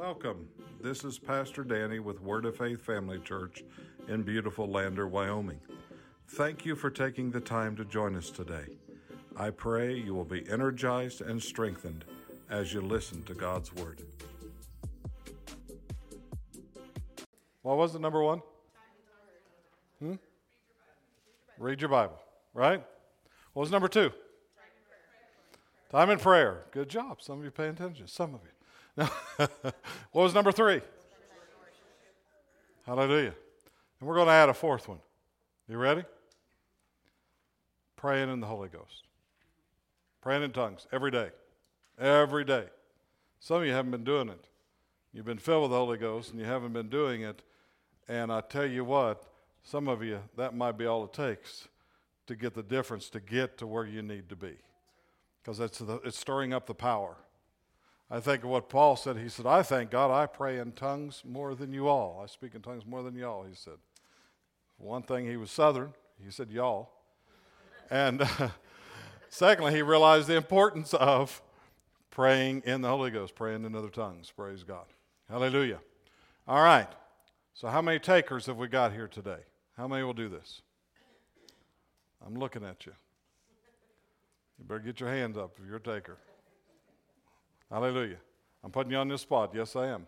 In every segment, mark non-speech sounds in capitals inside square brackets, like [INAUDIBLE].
Welcome. This is Pastor Danny with Word of Faith Family Church in beautiful Lander, Wyoming. Thank you for taking the time to join us today. I pray you will be energized and strengthened as you listen to God's Word. What was it, number one? Hmm? Read your Bible, right? What was number two? Time in prayer. Good job. Some of you pay attention. Some of you. [LAUGHS] what was number three? Hallelujah. And we're going to add a fourth one. You ready? Praying in the Holy Ghost. Praying in tongues every day. Every day. Some of you haven't been doing it. You've been filled with the Holy Ghost and you haven't been doing it. And I tell you what, some of you, that might be all it takes to get the difference, to get to where you need to be because it's, it's stirring up the power. I think of what Paul said. He said, I thank God I pray in tongues more than you all. I speak in tongues more than y'all, he said. One thing, he was Southern. He said, y'all. And [LAUGHS] secondly, he realized the importance of praying in the Holy Ghost, praying in other tongues. Praise God. Hallelujah. All right. So, how many takers have we got here today? How many will do this? I'm looking at you. You better get your hands up if you're a taker. Hallelujah. I'm putting you on this spot. Yes, I am.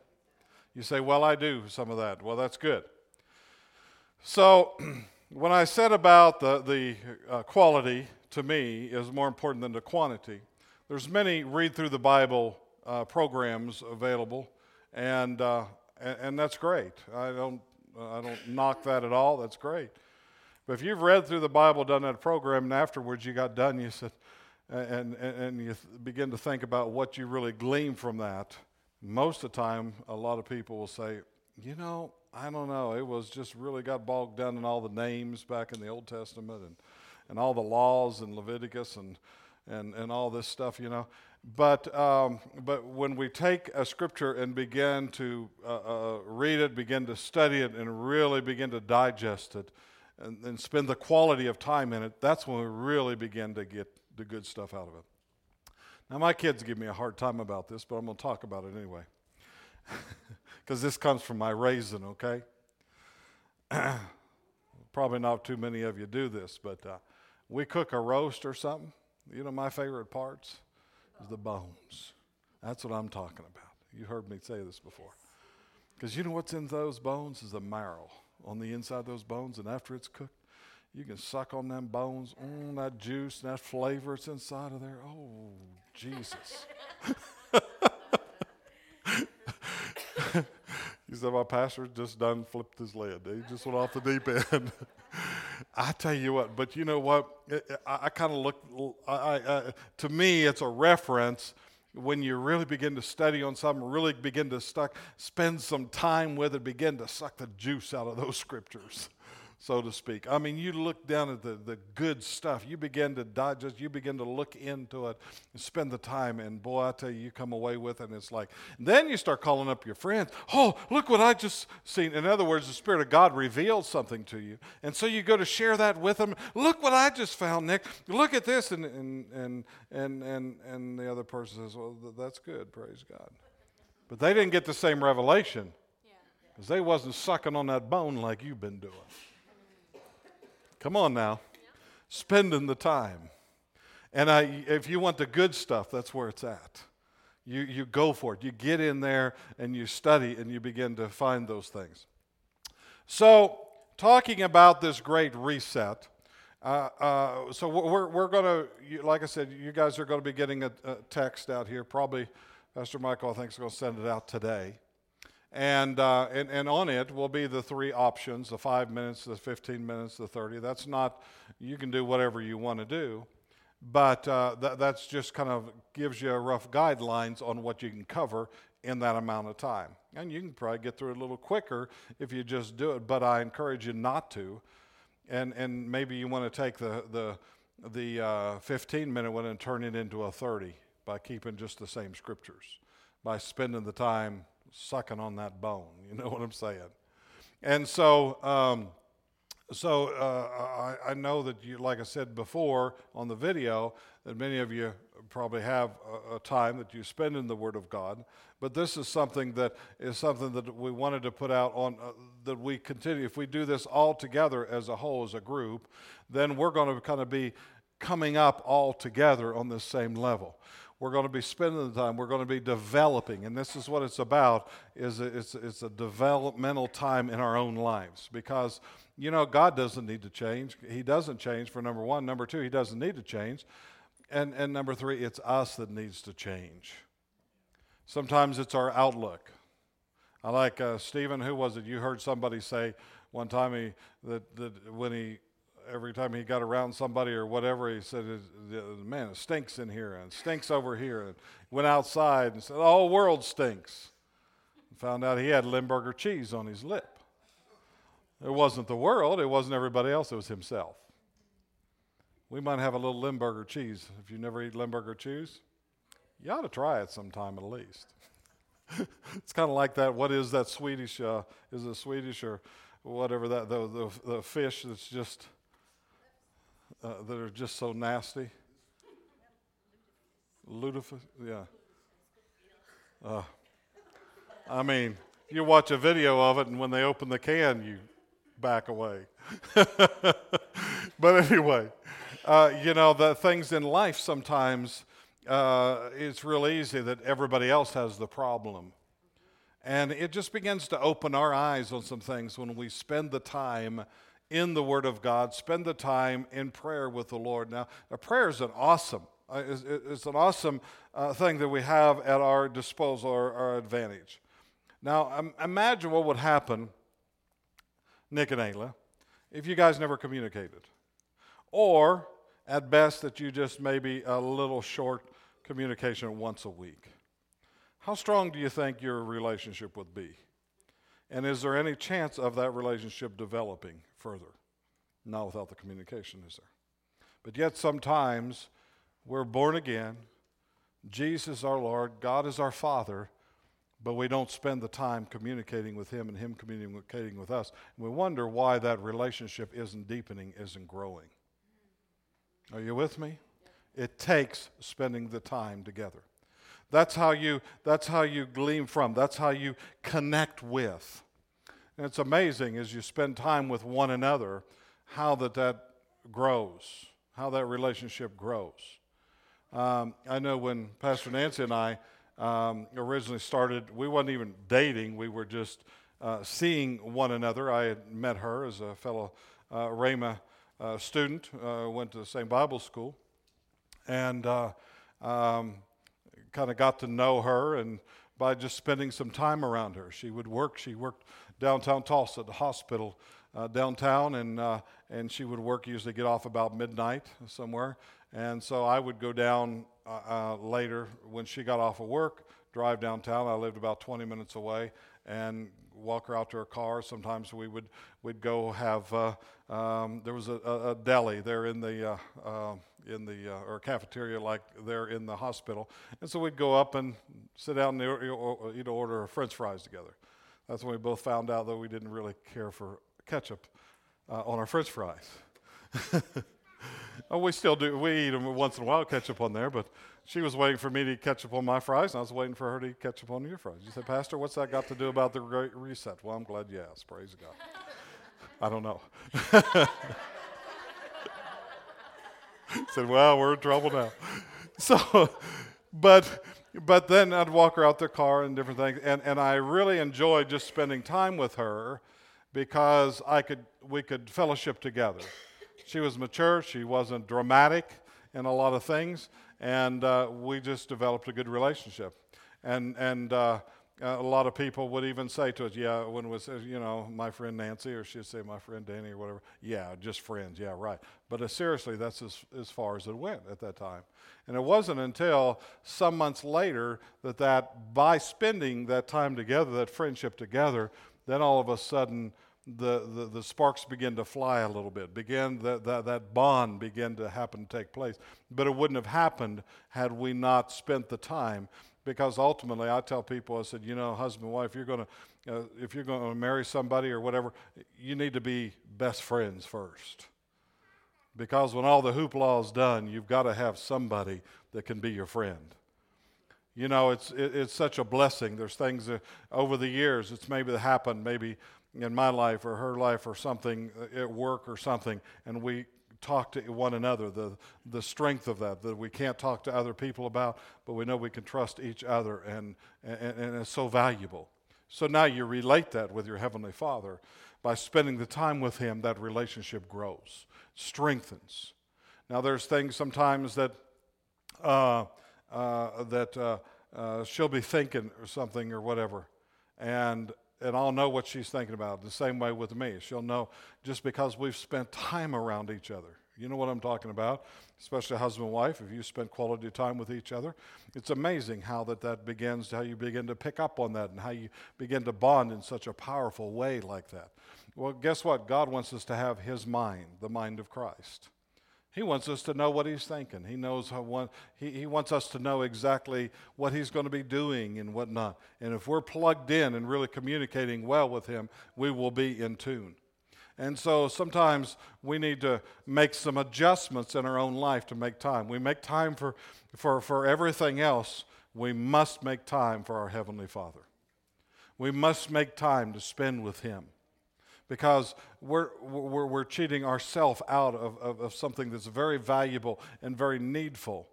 You say, Well, I do some of that. Well, that's good. So, [CLEARS THROAT] when I said about the, the uh, quality to me is more important than the quantity, there's many read through the Bible uh, programs available, and, uh, and, and that's great. I don't I don't knock that at all. That's great. But if you've read through the Bible, done that program, and afterwards you got done, you said, and, and, and you begin to think about what you really glean from that, most of the time, a lot of people will say, you know, I don't know. It was just really got bogged down in all the names back in the Old Testament and, and all the laws in Leviticus and, and, and all this stuff, you know. But, um, but when we take a scripture and begin to uh, uh, read it, begin to study it, and really begin to digest it, and, and spend the quality of time in it, that's when we really begin to get the good stuff out of it. Now, my kids give me a hard time about this, but I'm going to talk about it anyway. [LAUGHS] Because this comes from my raising, okay? [CLEARS THROAT] Probably not too many of you do this, but uh, we cook a roast or something. You know, my favorite parts is the bones. That's what I'm talking about. You heard me say this before. Because you know what's in those bones is the marrow on the inside of those bones, and after it's cooked, you can suck on them bones, mm, that juice, that flavor it's inside of there. Oh, Jesus. [LAUGHS] you said my pastor just done flipped his lid. He just went off the deep end. [LAUGHS] I tell you what, but you know what? I, I kind of look, I, I, to me, it's a reference when you really begin to study on something, really begin to stuck, spend some time with it, begin to suck the juice out of those scriptures so to speak. I mean, you look down at the, the good stuff, you begin to digest, you begin to look into it and spend the time, and boy, I tell you, you come away with it, and it's like, then you start calling up your friends. Oh, look what I just seen. In other words, the Spirit of God reveals something to you. And so you go to share that with them. Look what I just found, Nick. Look at this. And, and, and, and, and, and the other person says, well, that's good, praise God. But they didn't get the same revelation because they wasn't sucking on that bone like you've been doing. Come on now. Spending the time. And I, if you want the good stuff, that's where it's at. You, you go for it. You get in there and you study and you begin to find those things. So, talking about this great reset, uh, uh, so we're, we're going to, like I said, you guys are going to be getting a, a text out here. Probably Pastor Michael, I think, is going to send it out today. And, uh, and, and on it will be the three options the five minutes, the 15 minutes, the 30. That's not, you can do whatever you want to do, but uh, th- that's just kind of gives you a rough guidelines on what you can cover in that amount of time. And you can probably get through it a little quicker if you just do it, but I encourage you not to. And, and maybe you want to take the, the, the uh, 15 minute one and turn it into a 30 by keeping just the same scriptures, by spending the time sucking on that bone. [LAUGHS] You know what I'm saying? And so, um, so uh, I, I, know that you, like I said before on the video, that many of you probably have a, a, time that you spend in the Word of God. But this is something that is something that we wanted to put out on uh, that we continue. If we do this all together as a whole, as a group, then we're going to kind of be coming up all together on the same level. We're going to be spending the time. We're going to be developing, and this is what it's about. Is it's it's a developmental time in our own lives because you know God doesn't need to change. He doesn't change for number one. Number two, He doesn't need to change, and and number three, it's us that needs to change. Sometimes it's our outlook. I like uh, Stephen. Who was it? You heard somebody say one time he that that when he every time he got around somebody or whatever, he said, Man, it stinks in here and stinks over here. And went outside and said, The whole world stinks. And found out he had Limburger cheese on his lip. It wasn't the world, it wasn't everybody else, it was himself. We might have a little Limburger cheese. If you never eat Limburger cheese, you ought to try it sometime at least. [LAUGHS] it's kind of like that. What is that Swedish? Uh, is it Swedish or whatever that the, the the fish that's just uh, that are just so nasty? lutefisk, yeah. Uh, I mean, you watch a video of it, and when they open the can, you back away. [LAUGHS] but anyway, uh, you know, the things in life sometimes uh, it's real easy that everybody else has the problem. And it just begins to open our eyes on some things when we spend the time in the Word of God, spend the time in prayer with the Lord. Now, prayer is an awesome, uh, it's, an awesome uh, thing that we have at our disposal or our advantage. Now, imagine what would happen, Nick and Ayla, if you guys never communicated. Or, at best, that you just maybe a little short communication once a week. How strong do you think your relationship would be? And is there any chance of that relationship developing further? Not without the communication, is there? But yet, sometimes we're born again, Jesus our Lord, God is our Father, but we don't spend the time communicating with Him and Him communicating with us. And we wonder why that relationship isn't deepening, isn't growing. Are you with me? It takes spending the time together. That's how you, that's how you glean from, that's how you connect with. And it's amazing as you spend time with one another how that, that grows, how that relationship grows. Um, I know when Pastor Nancy and I um, originally started, we wasn't even dating, we were just uh, seeing one another. I had met her as a fellow uh, Rhema uh, student, uh, went to the same Bible school, and uh, um, kind of got to know her and by just spending some time around her. She would work. She worked downtown Tulsa the hospital uh, downtown, and uh, and she would work usually get off about midnight somewhere. And so I would go down uh, uh later when she got off of work, drive downtown. I lived about 20 minutes away, and walk her out to her car. Sometimes we would we'd go have. Uh, um, there was a, a, deli there in the uh, in the uh, or cafeteria like there in the hospital, and so we'd go up and sit down and eat order French fries together. That's when we both found out that we didn't really care for ketchup uh, on our French fries. oh, [LAUGHS] we still do. We eat them once in a while, ketchup on there, but she was waiting for me to eat ketchup on my fries, and I was waiting for her to eat ketchup on your fries. You said, Pastor, what's that got to do about the great reset? Well, I'm glad you asked. Praise God. I don't know. [LAUGHS] said, well, we're in trouble now. [LAUGHS] So, but but then I'd walk her out the car and different things, and, and I really enjoyed just spending time with her because I could we could fellowship together. She was mature, she wasn't dramatic in a lot of things, and uh, we just developed a good relationship. And and uh, uh, a lot of people would even say to us, yeah, when was, uh, you know, my friend Nancy, or she'd say my friend Danny or whatever, yeah, just friends, yeah, right. But uh, seriously, that's as, as far as it went at that time. And it wasn't until some months later that, that by spending that time together, that friendship together, then all of a sudden the, the, the sparks begin to fly a little bit, begin that, that, that bond began to happen to take place. But it wouldn't have happened had we not spent the time because ultimately I tell people, I said, you know, husband and wife, you're to, uh, if you're going to marry somebody or whatever, you need to be best friends first. Because when all the hoopla is done, you've got to have somebody that can be your friend. You know, it's, it, it's such a blessing. There's things that, over the years, it's maybe happened, maybe in my life or her life or something at work or something, and we talk to one another, the, the strength of that, that we can't talk to other people about, but we know we can trust each other, and, and, and it's so valuable. So now you relate that with your Heavenly Father. By spending the time with Him, that relationship grows, strengthens. Now, there's things sometimes that, uh, uh, that uh, uh she'll be thinking or something or whatever, and and I'll know what she's thinking about. The same way with me. She'll know just because we've spent time around each other. You know what I'm talking about, especially husband and wife. If you spend quality time with each other, it's amazing how that that begins, how you begin to pick up on that, and how you begin to bond in such a powerful way like that. Well, guess what? God wants us to have His mind, the mind of Christ. He wants us to know what he's thinking. He knows how one, he, he wants us to know exactly what he's going to be doing and whatnot. And if we're plugged in and really communicating well with him, we will be in tune. And so sometimes we need to make some adjustments in our own life to make time. We make time for, for, for everything else. We must make time for our Heavenly Father. We must make time to spend with Him because we're, we're, we're cheating ourselves out of, of, of something that's very valuable and very needful.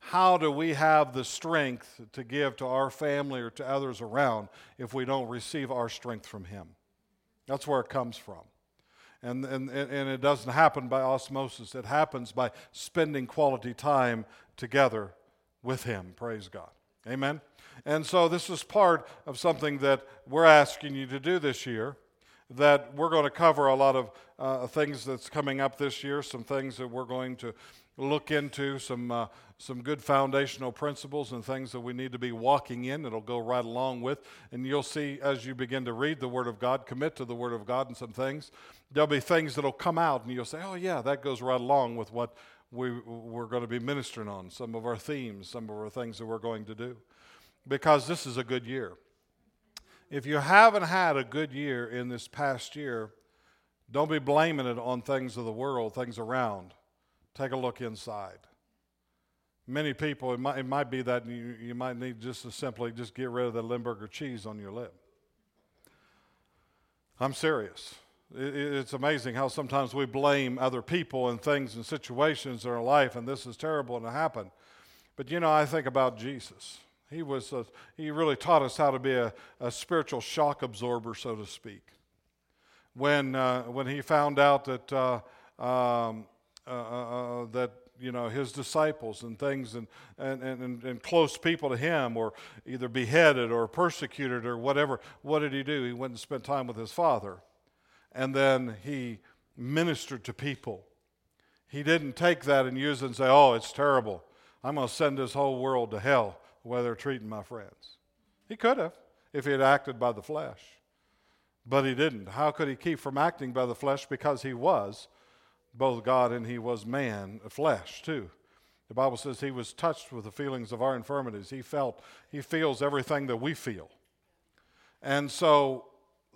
How do we have the strength to give to our family or to others around if we don't receive our strength from Him? That's where it comes from. And, and, and it doesn't happen by osmosis, it happens by spending quality time together with Him. Praise God. Amen. And so, this is part of something that we're asking you to do this year that we're going to cover a lot of uh, things that's coming up this year, some things that we're going to look into, some, uh, some good foundational principles and things that we need to be walking in. It'll go right along with. And you'll see as you begin to read the Word of God, commit to the Word of God and some things, there'll be things that'll come out and you'll say, oh, yeah, that goes right along with what we, we're going to be ministering on, some of our themes, some of our things that we're going to do. Because this is a good year. If you haven't had a good year in this past year, don't be blaming it on things of the world, things around. Take a look inside. Many people, it might, it might be that you, you might need just to simply just get rid of the Limburger cheese on your lip. I'm serious. It, it's amazing how sometimes we blame other people and things and situations in our life, and this is terrible and it happened. But you know, I think about Jesus. He, was a, he really taught us how to be a, a spiritual shock absorber, so to speak. When, uh, when he found out that, uh, um, uh, uh, uh, that you know, his disciples and things and, and, and, and close people to him were either beheaded or persecuted or whatever, what did he do? He went and spent time with his father. And then he ministered to people. He didn't take that and use it and say, oh, it's terrible. I'm going to send this whole world to hell the way they're treating my friends. He could have if he had acted by the flesh, but he didn't. How could he keep from acting by the flesh? Because he was both God and he was man, flesh too. The Bible says he was touched with the feelings of our infirmities. He felt, he feels everything that we feel. And so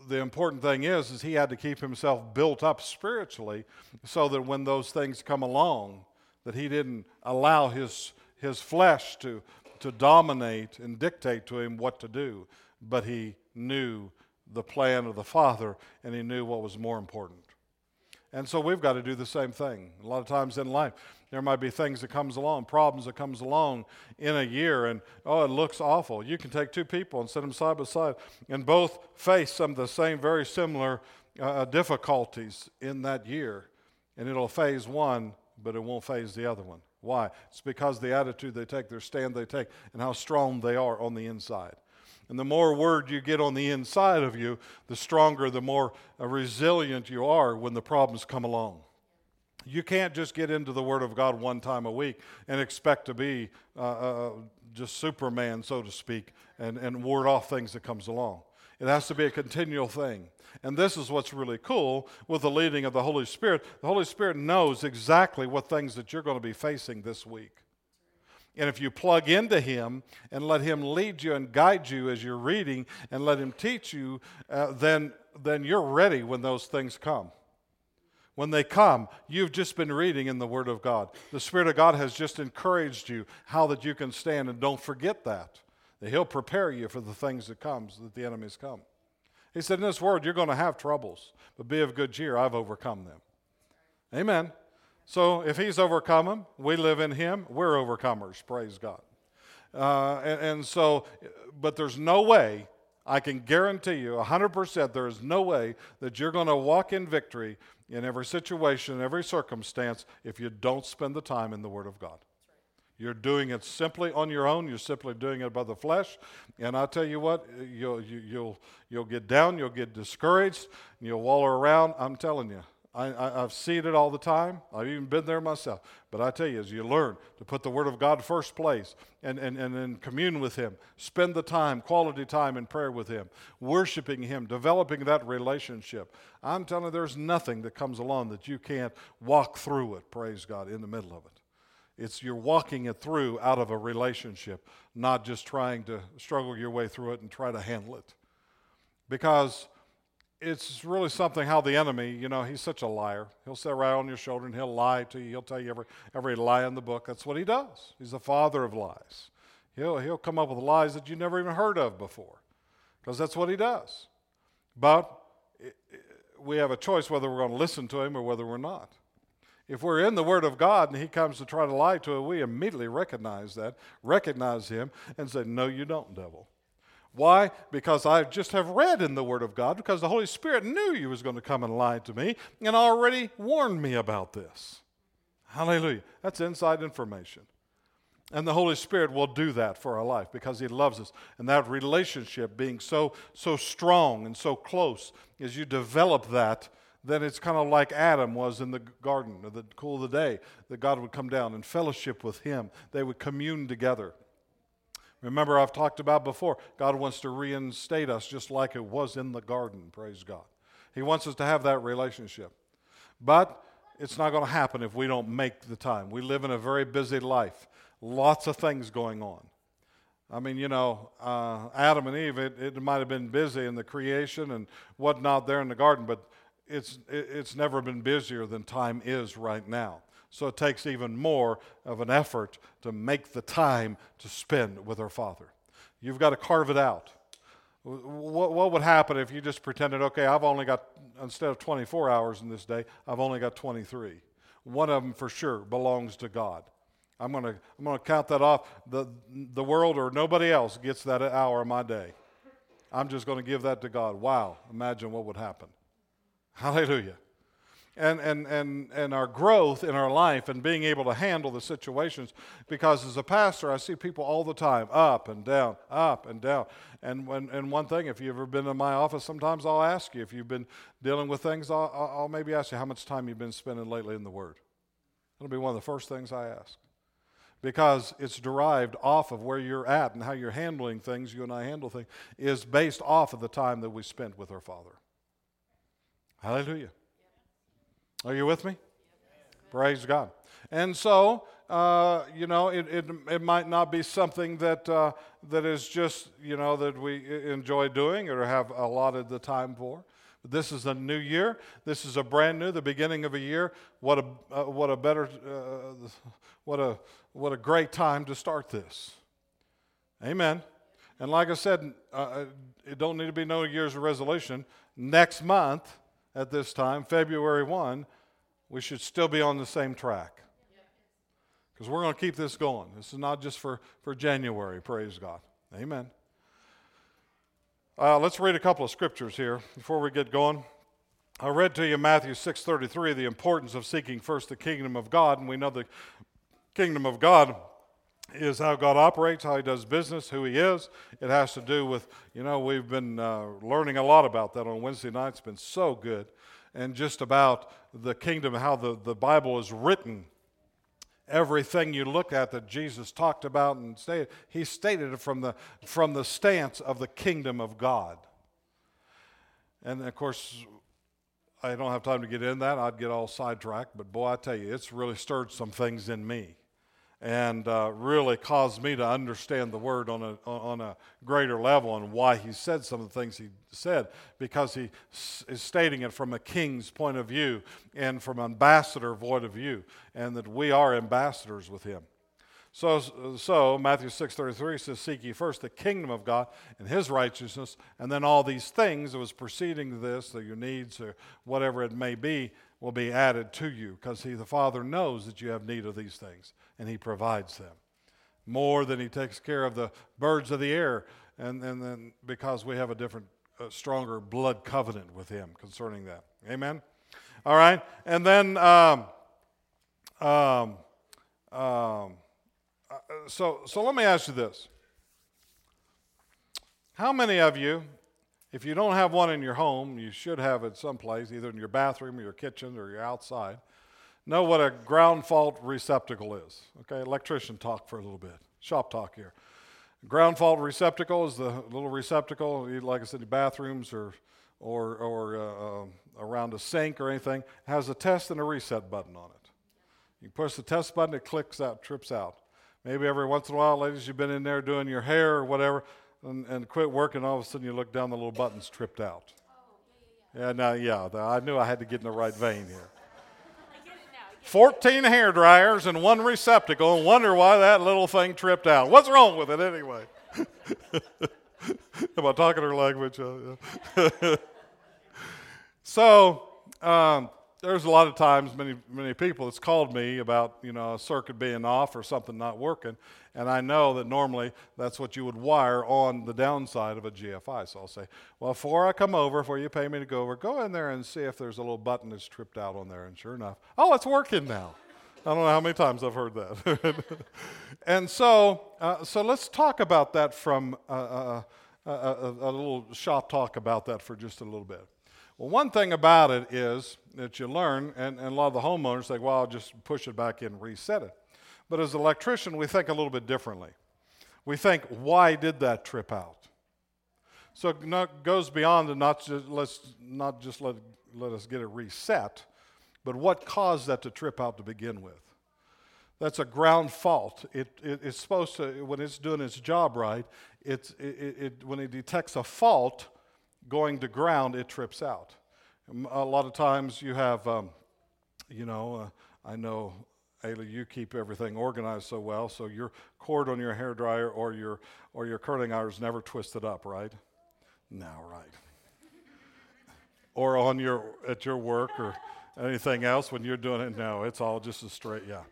the important thing is, is he had to keep himself built up spiritually so that when those things come along, that he didn't allow his, his flesh to to dominate and dictate to him what to do, but he knew the plan of the Father and he knew what was more important. And so we've got to do the same thing. A lot of times in life, there might be things that comes along, problems that comes along in a year, and oh, it looks awful. You can take two people and set them side by side, and both face some of the same, very similar uh, difficulties in that year, and it'll faze one, but it won't faze the other one. Why? It's because the attitude they take, their stand they take, and how strong they are on the inside. And the more word you get on the inside of you, the stronger, the more uh, resilient you are when the problems come along. You can't just get into the Word of God one time a week and expect to be uh, uh, just Superman, so to speak, and, and ward off things that comes along. It has to be a continual thing. And this is what's really cool with the leading of the Holy Spirit. The Holy Spirit knows exactly what things that you're going to be facing this week. And if you plug into Him and let Him lead you and guide you as you're reading and let Him teach you, uh, then, then you're ready when those things come. When they come, you've just been reading in the Word of God. The Spirit of God has just encouraged you how that you can stand, and don't forget that. That He'll prepare you for the things that comes, that the enemies come. He said, In this world, you're going to have troubles, but be of good cheer. I've overcome them. Amen. So if He's overcome them, we live in Him, we're overcomers. Praise God. Uh, and, and so, but there's no way I can guarantee you 100% there is no way that you're going to walk in victory in every situation, every circumstance, if you don't spend the time in the Word of God. You're doing it simply on your own. You're simply doing it by the flesh. And I tell you what, you'll, you, will you'll, you'll get down, you'll get discouraged, and you'll waller around. I'm telling you, I, have seen it all the time. I've even been there myself. But I tell you, as you learn to put the Word of God first place and, and, and, and commune with Him, spend the time, quality time in prayer with Him, worshiping Him, developing that relationship, I'm telling you, there's nothing that comes along that you can't walk through it, praise God, in the middle of it. It's you're walking it through out of a relationship, not just trying to struggle your way through it and try to handle it. Because it's really something how the enemy, you know, he's such a liar. He'll sit right on your shoulder and he'll lie to you. He'll tell you every, every lie in the book. That's what he does. He's the father of lies. He'll, he'll come up with lies that you never even heard of before because that's what he does. But it, it, we have a choice whether we're going to listen to him or whether we're not. If we're in the Word of God and he comes to try to lie to us, we immediately recognize that, recognize him, and say, No, you don't, devil. Why? Because I just have read in the Word of God, because the Holy Spirit knew you was going to come and lie to me and already warned me about this. Hallelujah. That's inside information. And the Holy Spirit will do that for our life because He loves us. And that relationship being so, so strong and so close, as you develop that, then it's kind of like Adam was in the garden, or the cool of the day, that God would come down and fellowship with Him. They would commune together. Remember, I've talked about before, God wants to reinstate us just like it was in the garden, praise God. He wants us to have that relationship. But it's not going to happen if we don't make the time. We live in a very busy life, lots of things going on. I mean, you know, uh, Adam and Eve, it, it might have been busy in the creation and whatnot there in the garden, but it's, it's never been busier than time is right now. So it takes even more of an effort to make the time to spend with our Father. You've got to carve it out. What, what would happen if you just pretended, okay, I've only got, instead of 24 hours in this day, I've only got 23. One of them for sure belongs to God. I'm going to I'm going to count that off. The, the world or nobody else gets that hour of my day. I'm just going to give that to God. Wow, imagine what would happen. Hallelujah and, and, and, and our growth in our life and being able to handle the situations. Because as a pastor, I see people all the time up and down, up and down. And, when, and one thing, if you've ever been in my office, sometimes I'll ask you, if you've been dealing with things, I'll, I'll maybe ask you how much time you've been spending lately in the Word. It'll be one of the first things I ask. Because it's derived off of where you're at and how you're handling things, you and I handle things, is based off of the time that we spent with our Father. Hallelujah. Are you with me? Praise God. And so, uh, you know, it, it, it might not be something that, uh, that is just, you know, that we enjoy doing or have allotted the time for. But this is a new year. This is a brand new, the beginning of a year. What a, uh, what a better, uh, what, a, what a great time to start this. Amen. And like I said, uh, it don't need to be no year's resolution. Next month, at this time, February 1, we should still be on the same track. Because we're going to keep this going. This is not just for, for January, praise God. Amen. Uh, let's read a couple of scriptures here before we get going. I read to you Matthew 6:33, the importance of seeking first the kingdom of God, and we know the kingdom of God is how God operates, how He does business, who He is. It has to do with, you know, we've been uh, learning a lot about that on Wednesday night. It's been so good. And just about the kingdom, how the, the Bible is written. Everything you look at that Jesus talked about and stated, He stated it from the, from the stance of the kingdom of God. And of course, I don't have time to get in that. I'd get all sidetracked. But boy, I tell you, it's really stirred some things in me and uh, really caused me to understand the word on a, on a greater level and why he said some of the things he said because he is stating it from a king's point of view and from ambassador point of view and that we are ambassadors with him. So, so Matthew 6.33 says, Seek ye first the kingdom of God and his righteousness, and then all these things that was preceding this, that your needs or whatever it may be, will be added to you, because he, the Father, knows that you have need of these things, and he provides them. More than he takes care of the birds of the air, and, and then because we have a different, uh, stronger blood covenant with him concerning that. Amen? All right? And then, um, um, um, uh, so, so let me ask you this. How many of you, if you don't have one in your home, you should have it someplace, either in your bathroom or your kitchen or your outside, know what a ground fault receptacle is? Okay, electrician talk for a little bit, shop talk here. Ground fault receptacle is the little receptacle, like I said, in bathrooms or, or, or uh, uh, around a sink or anything, has a test and a reset button on it. You push the test button, it clicks out, trips out. Maybe every once in a while, ladies, you've been in there doing your hair or whatever and, and quit working, all of a sudden you look down, the little button's tripped out. Oh, yeah, yeah, yeah. yeah now, yeah, I knew I had to get in the right vein here. [LAUGHS] 14 hair dryers and one receptacle and wonder why that little thing tripped out. What's wrong with it anyway? [LAUGHS] Am I talking her language? Uh, [LAUGHS] so, um, there's a lot of times many many people that's called me about you know a circuit being off or something not working and i know that normally that's what you would wire on the downside of a gfi so i'll say well before i come over before you pay me to go over go in there and see if there's a little button that's tripped out on there. And sure enough oh it's working now. I don't know how many times i've heard that. [LAUGHS] And so uh, so let's talk about that from uh, uh, uh a, a little shop talk about that for just a little bit well, one thing about it is that you learn, and, and a lot of the homeowners say, well, I'll just push it back in and reset it. But as an electrician, we think a little bit differently. We think, why did that trip out? So it goes beyond the not just, let's not just let, let us get it reset, but what caused that to trip out to begin with? That's a ground fault. It, it, it's supposed to, when it's doing its job right, it's, it, it, when it detects a fault, going to ground, it trips out. A lot of times you have, um, you know, uh, I know, Ayla, you keep everything organized so well, so your cord on your hair dryer or your, or your curling iron is never twisted up, right? Now, right. [LAUGHS] or on your, at your work or anything else when you're doing it, no, it's all just as straight, yeah.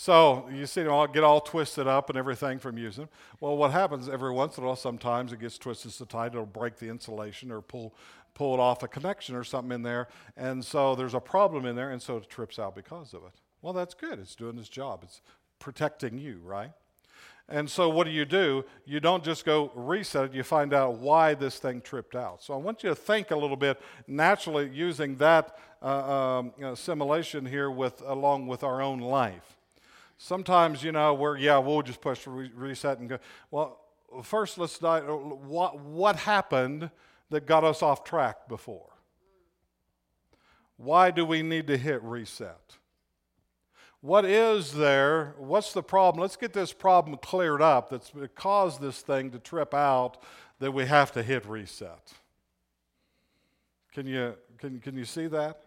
So you see them all get all twisted up and everything from using. Well, what happens every once in a while, sometimes it gets twisted so tight it'll break the insulation or pull pull it off a connection or something in there, and so there's a problem in there, and so it trips out because of it. Well, that's good. It's doing its job. It's protecting you, right? And so, what do you do? You don't just go reset it, you find out why this thing tripped out. So, I want you to think a little bit naturally using that uh, um, assimilation here with, along with our own life. Sometimes, you know, we're, yeah, we'll just push re- reset and go. Well, first, let's dive. Uh, what, what happened that got us off track before? Why do we need to hit reset? What is there? What's the problem? Let's get this problem cleared up that's caused this thing to trip out that we have to hit reset. Can you, can, can you see that?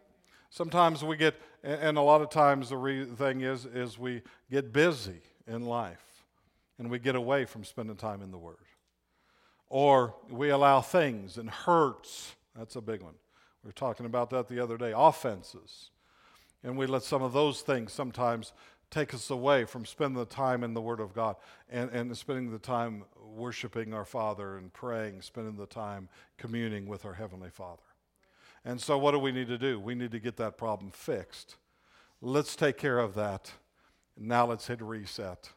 Sometimes we get, and a lot of times the re- thing is, is we get busy in life and we get away from spending time in the Word. Or we allow things and hurts. That's a big one. We were talking about that the other day. Offenses. And we let some of those things sometimes take us away from spending the time in the Word of God and, and spending the time worshiping our Father and praying, spending the time communing with our Heavenly Father. And so, what do we need to do? We need to get that problem fixed. Let's take care of that. Now, let's hit reset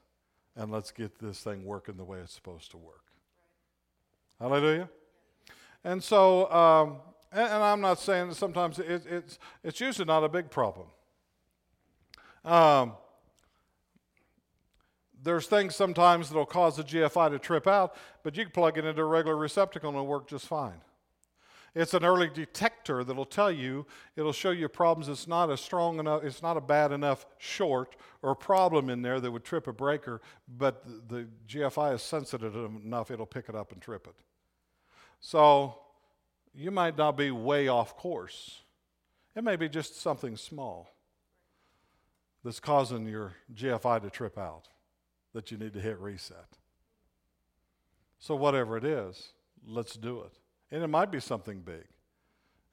and let's get this thing working the way it's supposed to work. Hallelujah. And so, um, and, and, I'm not saying that sometimes it, it's, it's usually not a big problem. Um, there's things sometimes that'll cause the GFI to trip out, but you can plug it into a regular receptacle and it'll work just fine. It's an early detector that'll tell you, it'll show you problems. It's not a strong enough, it's not a bad enough short or problem in there that would trip a breaker, but the, the GFI is sensitive enough, it'll pick it up and trip it. So you might not be way off course. It may be just something small that's causing your GFI to trip out that you need to hit reset. So, whatever it is, let's do it. And it might be something big.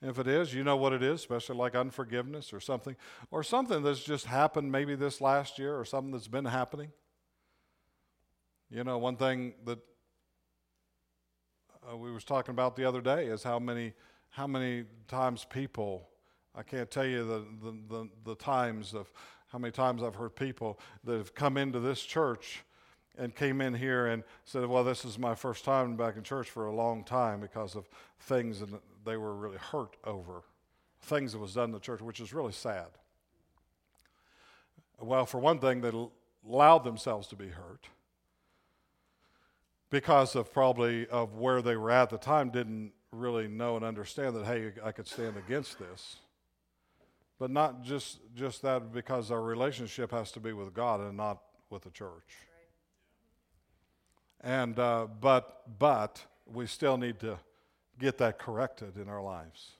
If it is, you know what it is, especially like unforgiveness or something, or something that's just happened maybe this last year or something that's been happening. You know, one thing that uh, we was talking about the other day is how many how many times people I can't tell you the, the, the, the times of how many times I've heard people that have come into this church and came in here and said, Well, this is my first time back in church for a long time because of things that they were really hurt over, things that was done in the church, which is really sad. Well, for one thing, they allowed themselves to be hurt because of probably of where they were at the time, didn't really know and understand that, hey, I could stand against this. But not just, just that because our relationship has to be with God and not with the church. And, uh, but, but we still need to get that corrected in our lives.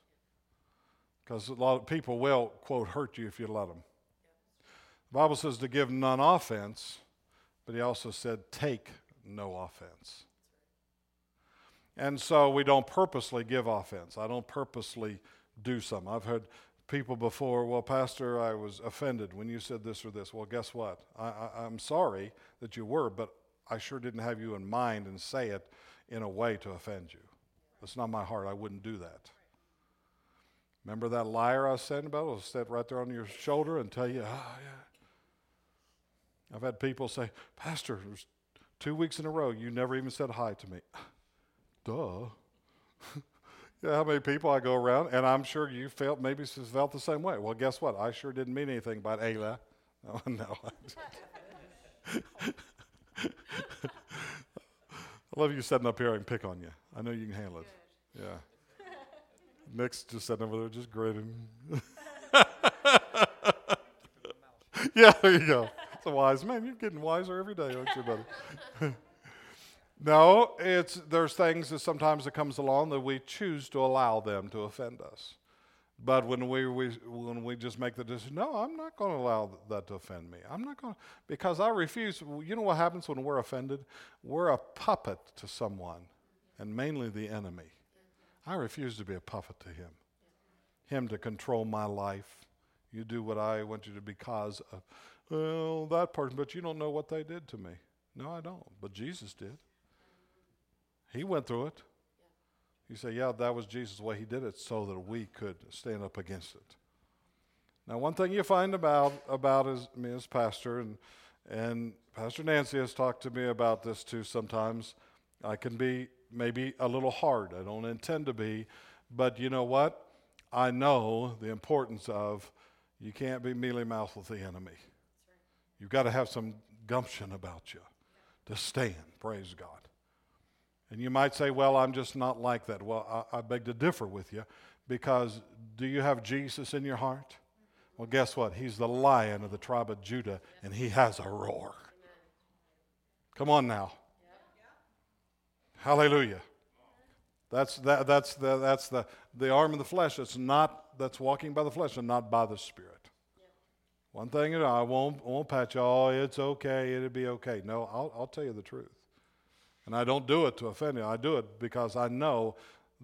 Because a lot of people will, quote, hurt you if you let them. The Bible says to give none offense, but he also said take no offense. And so we don't purposely give offense. I don't purposely do something. I've heard people before, well, Pastor, I was offended when you said this or this. Well, guess what? I, I, I'm sorry that you were, but I sure didn't have you in mind and say it in a way to offend you. That's not my heart. I wouldn't do that. Remember that liar I was saying about? I'll sit right there on your shoulder and tell you, oh, yeah. I've had people say, Pastor, two weeks in a row, you never even said hi to me. [LAUGHS] Duh. [LAUGHS] yeah, how many people I go around, and I'm sure you felt maybe felt the same way. Well, guess what? I sure didn't mean anything by Ayla. Oh, [LAUGHS] no. I love you sitting up here and pick on you. I know you can handle it. Yeah. Nick's just sitting over there, just grinning. [LAUGHS] yeah, there you go. It's a wise man. You're getting wiser every day, aren't you, buddy? [LAUGHS] no, it's there's things that sometimes that comes along that we choose to allow them to offend us. But when we, we, when we just make the decision, no, I'm not going to allow that to offend me. I'm not going to, because I refuse. You know what happens when we're offended? We're a puppet to someone, and mainly the enemy. I refuse to be a puppet to him. Him to control my life. You do what I want you to because of, well, that person, but you don't know what they did to me. No, I don't. But Jesus did. He went through it. You say, yeah, that was Jesus' way he did it so that we could stand up against it. Now, one thing you find about, about me as pastor, and, and Pastor Nancy has talked to me about this too sometimes, I can be maybe a little hard. I don't intend to be, but you know what? I know the importance of you can't be mealy mouthed with the enemy. You've got to have some gumption about you to stand. Praise God. And you might say, well, I'm just not like that. Well, I, I, beg to differ with you because do you have Jesus in your heart? Well, guess what? He's the lion of the tribe of Judah and he has a roar. Come on now. Hallelujah. That's, that, that's, the, that's the, the arm of the flesh It's not that's walking by the flesh and not by the spirit. One thing, you know, I won't, won't pat you, oh, it's okay, it'll be okay. No, I'll, I'll tell you the truth. And I don't do it to offend you. I do it because I know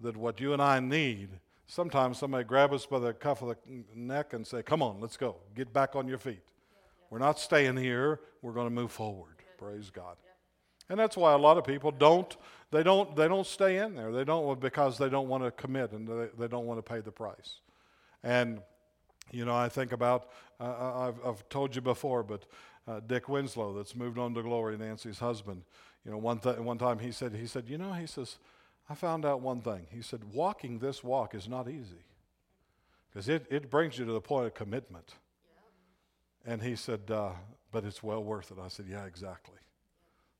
that what you and I need, sometimes somebody grab us by the cuff of the neck and say, Come on, let's go. Get back on your feet. We're not staying here. We're going to move forward. Praise God. And that's why a lot of people don't they don't they don't stay in there. They don't because they don't want to commit and they, they don't want to pay the price. And you know, I think about uh, I've, I've told you before, but uh, Dick Winslow that's moved on to glory, Nancy's husband. You know, one, th- one time he said, he said, you know, he says, I found out one thing. He said, walking this walk is not easy because it, it brings you to the point of commitment. And he said, uh, but it's well worth it. I said, yeah, exactly.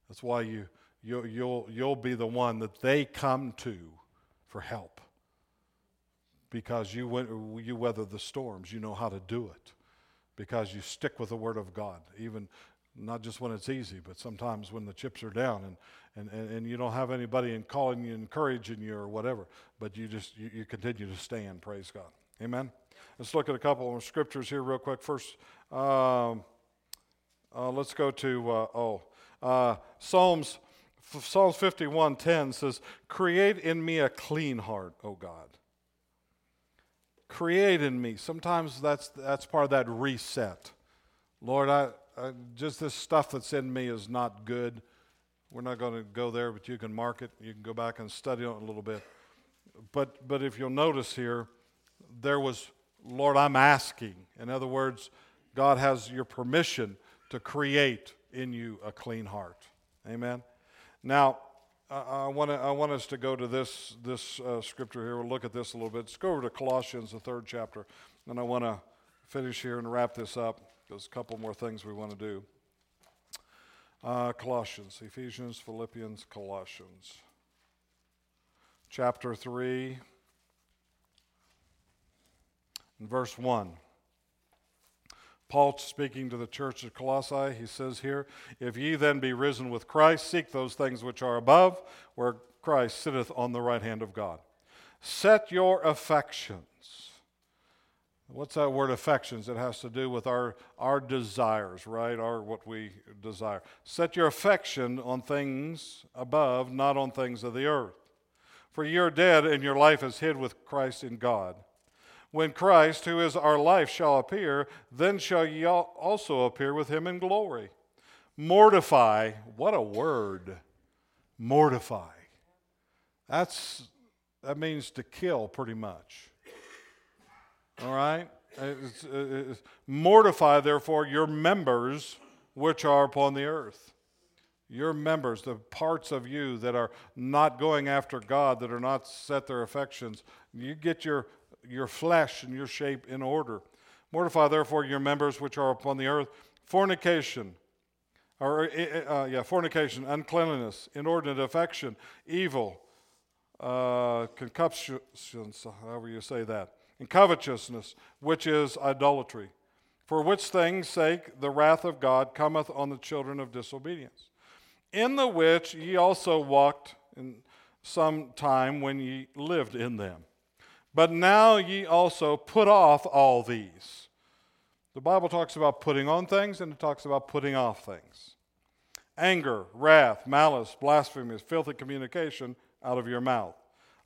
That's why you, you, you'll, you'll be the one that they come to for help. because you, went, you weather the storms. You know how to do it because you stick with the Word of God, even not just when it's easy, but sometimes when the chips are down and, and, and, and you don't have anybody in calling you, encouraging you, or whatever, but you just you, you continue to stand. Praise God. Amen. Let's look at a couple of scriptures here, real quick. First, um, uh, let's go to uh, oh uh, Psalms. Psalms 51:10 says, "Create in me a clean heart, O God." Create in me. Sometimes that's that's part of that reset. Lord, I, I just this stuff that's in me is not good. We're not going to go there, but you can mark it. You can go back and study on it a little bit. But but if you'll notice here, there was Lord, I'm asking. In other words, God has your permission to create in you a clean heart. Amen. Now, I, want, to, I want us to go to this, this uh, scripture here. We'll look at this a little bit. Let's go over to Colossians, the third chapter. And I want to finish here and wrap this up. There's a couple more things we want to do. Uh, Colossians, Ephesians, Philippians, Colossians. Chapter 3, verse 1. Paul speaking to the church of Colossae, he says here, If ye then be risen with Christ, seek those things which are above, where Christ sitteth on the right hand of God. Set your affections. What's that word affections? It has to do with our, our desires, right? Our what we desire. Set your affection on things above, not on things of the earth. For you're dead, and your life is hid with Christ in God. When Christ, who is our life, shall appear, then shall ye also appear with him in glory. Mortify, what a word. Mortify. That's that means to kill pretty much. All right? It's, it's, mortify, therefore, your members which are upon the earth. Your members, the parts of you that are not going after God, that are not set their affections, you get your your flesh and your shape in order. Mortify therefore your members which are upon the earth fornication, or uh, yeah, fornication, uncleanliness, inordinate affection, evil, uh, concupiscence, however you say that, and covetousness, which is idolatry. For which things' sake the wrath of God cometh on the children of disobedience, in the which ye also walked in some time when ye lived in them. But now ye also put off all these. The Bible talks about putting on things and it talks about putting off things. Anger, wrath, malice, blasphemy, filthy communication out of your mouth.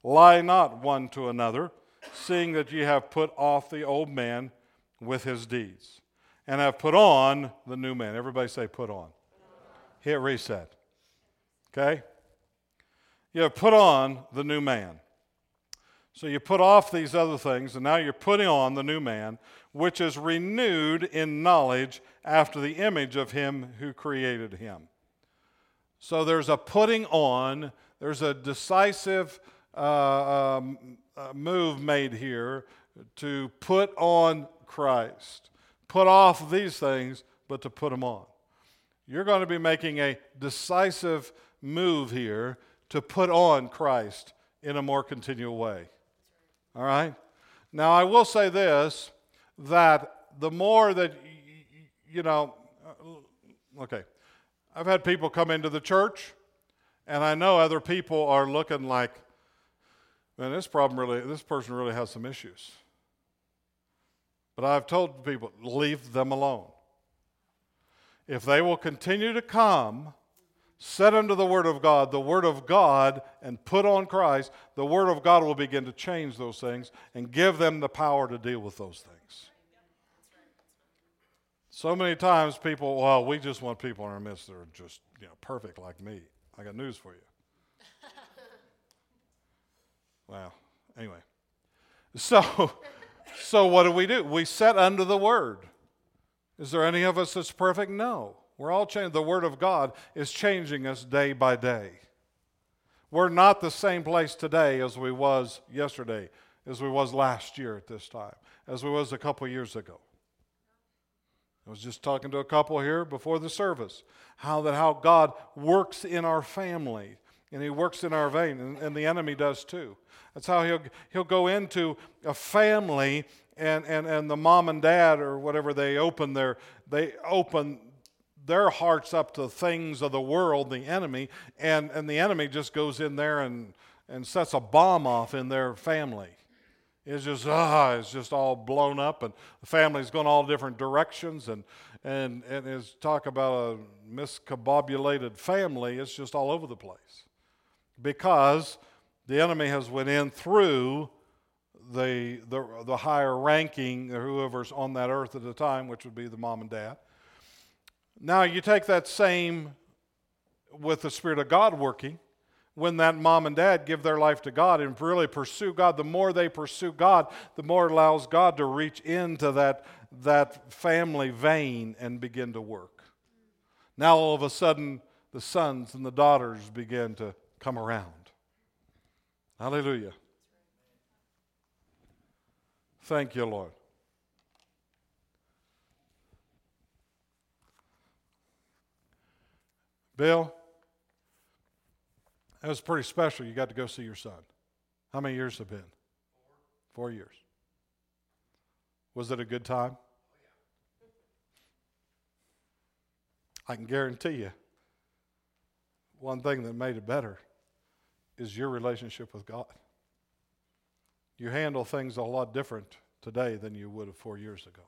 Lie not one to another, seeing that ye have put off the old man with his deeds, and have put on the new man. Everybody say, put on. Hit reset. Okay? You have put on the new man so you put off these other things, and now you're putting on the new man, which is renewed in knowledge after the image of him who created him. So there's a putting on, there's a decisive uh, um, move made here to put on Christ. Put off these things, but to put them on. You're going to be making a decisive move here to put on Christ in a more continual way. All right? Now, I will say this that the more that, you know, uh, okay, I've had people come into the church, and I know other people are looking like, man, this problem really, this person really has some issues. But I've told people, leave them alone. If they will continue to come, set unto the Word of God, the Word of God, and put on Christ, the Word of God will begin to change those things and give them the power to deal with those things. So many times people, well, we just want people in our midst that are just you know, perfect like me. I got news for you. Well, anyway. So, [LAUGHS] so what do we do? We set under the Word. Is there any of us that's perfect? No. We're all changing. The Word of God is changing us day by day. We're not the same place today as we was yesterday, as we was last year at this time, as we was a couple years ago. I was just talking to a couple here before the service, how that how God works in our family and he works in our vein, and, and the enemy does too. That's how he'll, he'll go into a family and, and, and the mom and dad or whatever they open their they open their hearts up to things of the world, the enemy, and, and the enemy just goes in there and, and sets a bomb off in their family. It's just ah, it's just all blown up, and the family's going all different directions, and and and is talk about a miscombobulated family. It's just all over the place because the enemy has went in through the, the, the higher ranking, whoever's on that earth at the time, which would be the mom and dad. Now you take that same with the Spirit of God working, when that mom and dad give their life to God and really pursue God, the more they pursue God, the more it allows God to reach into that, that family vein and begin to work. Now all of a sudden, the sons and the daughters begin to come around. Hallelujah. Thank you, Lord. Bill, that was pretty special. You got to go see your son. How many years have been? Four. Four years. Was it a good time? I can guarantee you, one thing that made it better is your relationship with God. You handle things a lot different today than you would have four years ago.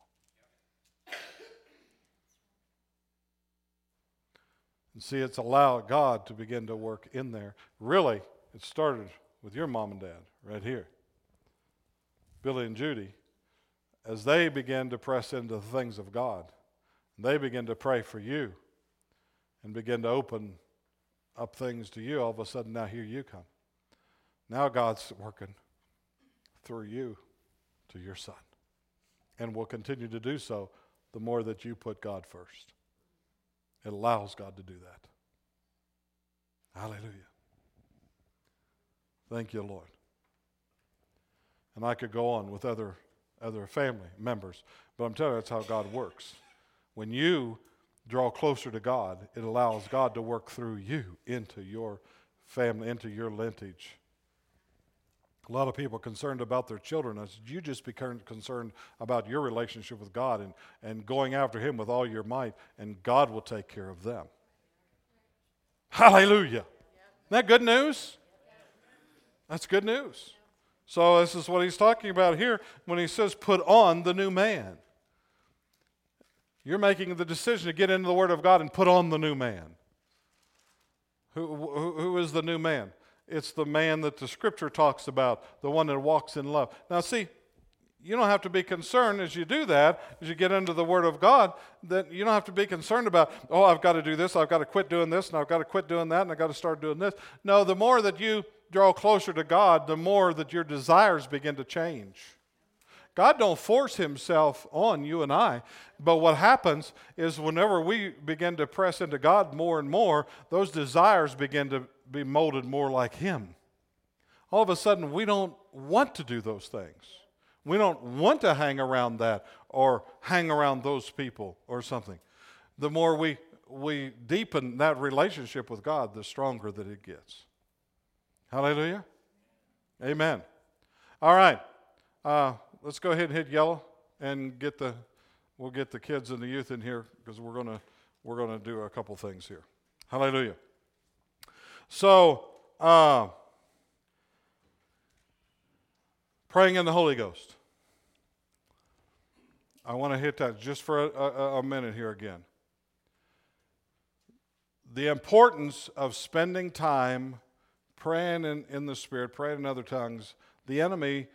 And see, it's allowed God to begin to work in there. Really, it started with your mom and dad right here. Billy and Judy, as they began to press into the things of God, they began to pray for you and begin to open up things to you. All of a sudden, now here you come. Now God's working through you to your son. And will continue to do so the more that you put God first. It allows God to do that. Hallelujah. Thank you, Lord. And I could go on with other, other family members, but I'm telling you, that's how God works. When you draw closer to God, it allows God to work through you into your family, into your lineage. A lot of people are concerned about their children. I said, you just be concerned about your relationship with God and, and going after Him with all your might, and God will take care of them. Hallelujah. Isn't that good news? That's good news. So, this is what he's talking about here when he says, put on the new man. You're making the decision to get into the Word of God and put on the new man. Who, who, who is the new man? It's the man that the scripture talks about, the one that walks in love. Now, see, you don't have to be concerned as you do that, as you get into the Word of God, that you don't have to be concerned about, oh, I've got to do this, I've got to quit doing this, and I've got to quit doing that, and I've got to start doing this. No, the more that you draw closer to God, the more that your desires begin to change. God don't force himself on you and I, but what happens is whenever we begin to press into God more and more, those desires begin to be molded more like Him. All of a sudden, we don't want to do those things. We don't want to hang around that or hang around those people or something. The more we, we deepen that relationship with God, the stronger that it gets. Hallelujah. Amen. All right. Uh, let's go ahead and hit yellow and get the we'll get the kids and the youth in here because we're gonna we're gonna do a couple things here. Hallelujah. So, uh, praying in the Holy Ghost. I want to hit that just for a, a, a minute here again. The importance of spending time praying in, in the Spirit, praying in other tongues. The enemy,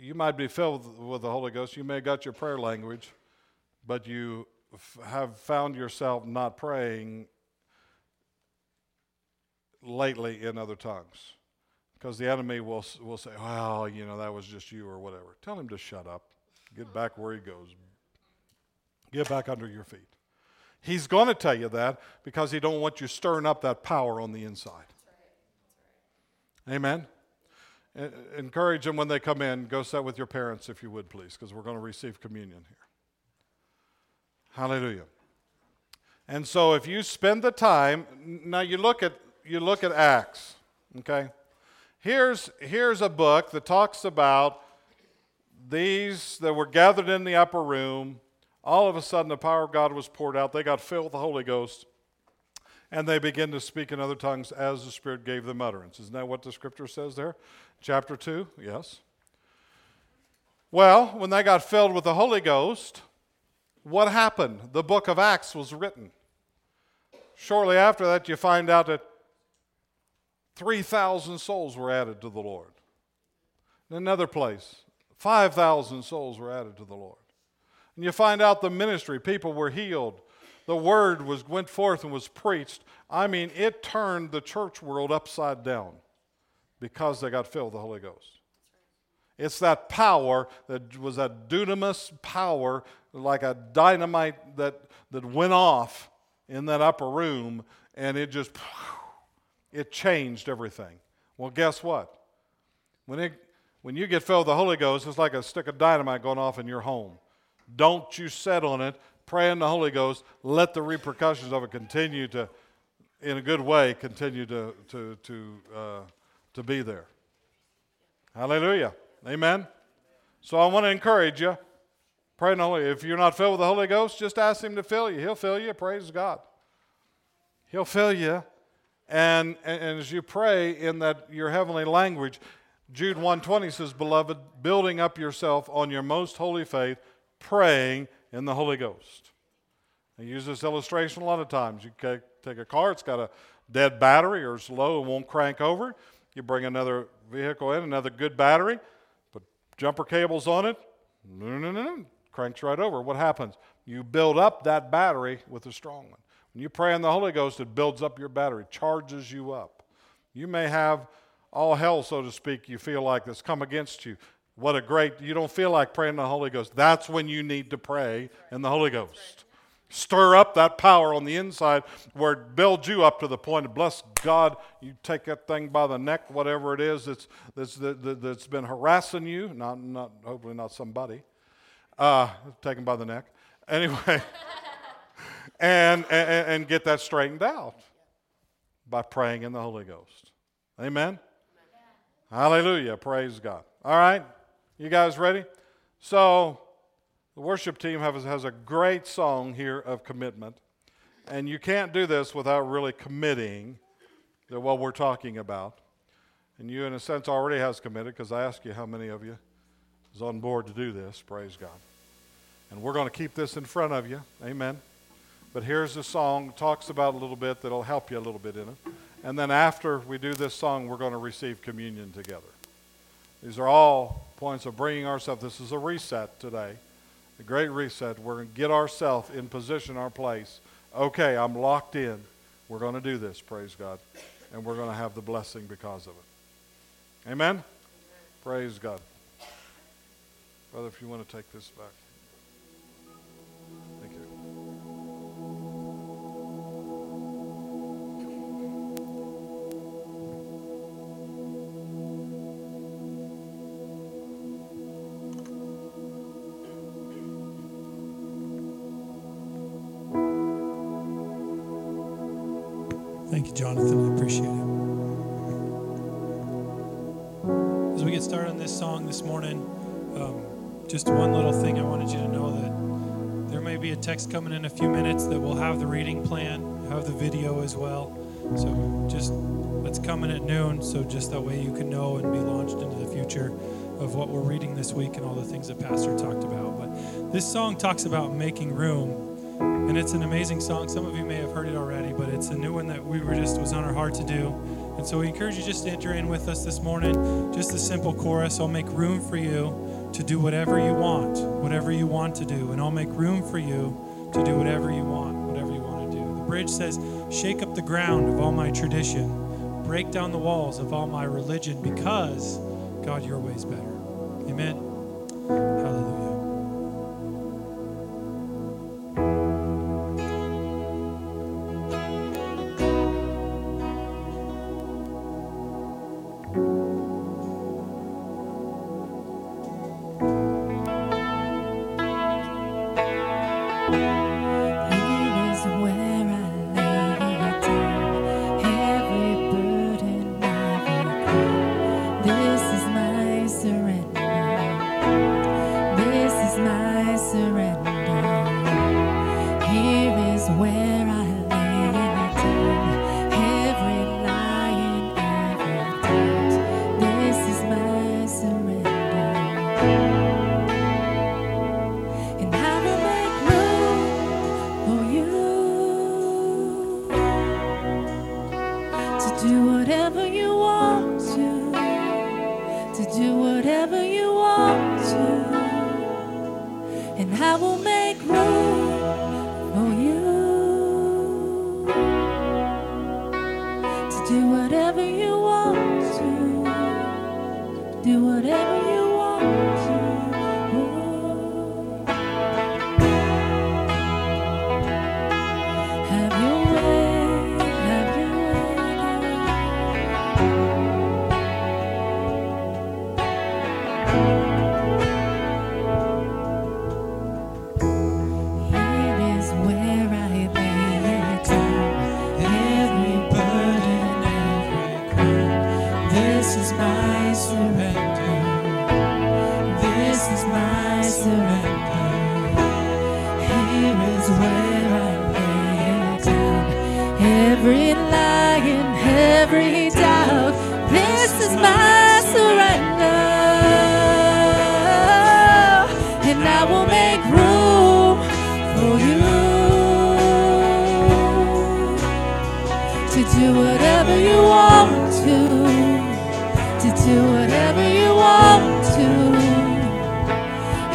you might be filled with the Holy Ghost, you may have got your prayer language, but you f- have found yourself not praying lately in other tongues. Because the enemy will, will say, well, you know, that was just you or whatever. Tell him to shut up. Get back where he goes. Get back under your feet. He's going to tell you that because he don't want you stirring up that power on the inside. Amen. Encourage them when they come in. Go sit with your parents if you would, please, because we're going to receive communion here. Hallelujah. And so if you spend the time, now you look at you look at Acts, okay? Here's, here's a book that talks about these that were gathered in the upper room. All of a sudden, the power of God was poured out. They got filled with the Holy Ghost, and they begin to speak in other tongues as the Spirit gave them utterance. Isn't that what the scripture says there? Chapter 2, yes. Well, when they got filled with the Holy Ghost, what happened? The book of Acts was written. Shortly after that, you find out that 3,000 souls were added to the Lord. In another place, 5,000 souls were added to the Lord. And you find out the ministry, people were healed. The word was went forth and was preached. I mean, it turned the church world upside down because they got filled with the Holy Ghost. It's that power that was a dunamis power, like a dynamite that, that went off in that upper room, and it just it changed everything. Well, guess what? When, it, when you get filled with the Holy Ghost, it's like a stick of dynamite going off in your home. Don't you set on it. Pray in the Holy Ghost. Let the repercussions of it continue to, in a good way, continue to, to, to, uh, to be there. Hallelujah. Amen. So I want to encourage you. Pray in the Holy. If you're not filled with the Holy Ghost, just ask Him to fill you. He'll fill you. Praise God. He'll fill you. And, and as you pray in that your heavenly language, Jude 120 says, Beloved, building up yourself on your most holy faith, praying in the Holy Ghost. I use this illustration a lot of times. You take a car, it's got a dead battery or it's low and won't crank over. You bring another vehicle in, another good battery, put jumper cables on it, no, no, no, no, cranks right over. What happens? You build up that battery with a strong one. When you pray in the Holy Ghost, it builds up your battery, charges you up. You may have all hell, so to speak, you feel like that's come against you. What a great, you don't feel like praying in the Holy Ghost. That's when you need to pray in the Holy Ghost. Stir up that power on the inside where it builds you up to the point of bless God. You take that thing by the neck, whatever it is that's, that's, that's been harassing you, not, not, hopefully not somebody, uh, taken by the neck. [LAUGHS] Anyway. and, and, and get that straightened out by praying in the Holy Ghost. Amen? Hallelujah. Praise God. All right. You guys ready? So, the worship team has, has a great song here of commitment. And you can't do this without really committing to what we're talking about. And you, in a sense, already has committed because I asked you how many of you is on board to do this. Praise God. And we're going to keep this in front of you. Amen. But here's a song talks about a little bit that'll help you a little bit in it. And then after we do this song, we're going to receive communion together. These are all points of bringing ourselves. This is a reset today, a great reset. We're going to get ourselves in position, our place. Okay, I'm locked in. We're going to do this, praise God. And we're going to have the blessing because of it. Amen? Amen. Praise God. Brother, if you want to take this back. Jonathan. I appreciate it. As we get started on this song this morning, um, just one little thing I wanted you to know that there may be a text coming in a few minutes that will have the reading plan, have the video as well. So just let's at noon, so just that way you can know and be launched into the future of what we're reading this week and all the things that Pastor talked about. But this song talks about making room and it's an amazing song. Some of you may have heard it already, but it's a new one that we were just was on our heart to do. And so we encourage you just to enter in with us this morning. Just a simple chorus. I'll make room for you to do whatever you want, whatever you want to do. And I'll make room for you to do whatever you want, whatever you want to do. The bridge says, Shake up the ground of all my tradition, break down the walls of all my religion, because, God, your way's better. Amen. Hallelujah. Whatever you want to. To do whatever you want to.